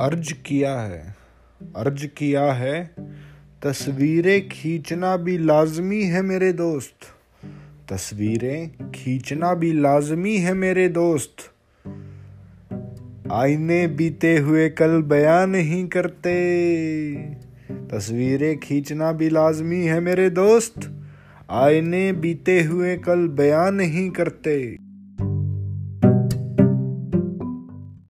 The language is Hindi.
अर्ज़ किया है। अर्ज़ किया है। तस्वीरें खींचना भी लाजमी है मेरे दोस्त। तस्वीरें खींचना भी लाजमी है मेरे दोस्त। आईने बीते हुए कल बयान नहीं करते। तस्वीरें खींचना भी लाजमी है मेरे दोस्त। आईने बीते हुए कल बयान नहीं करते।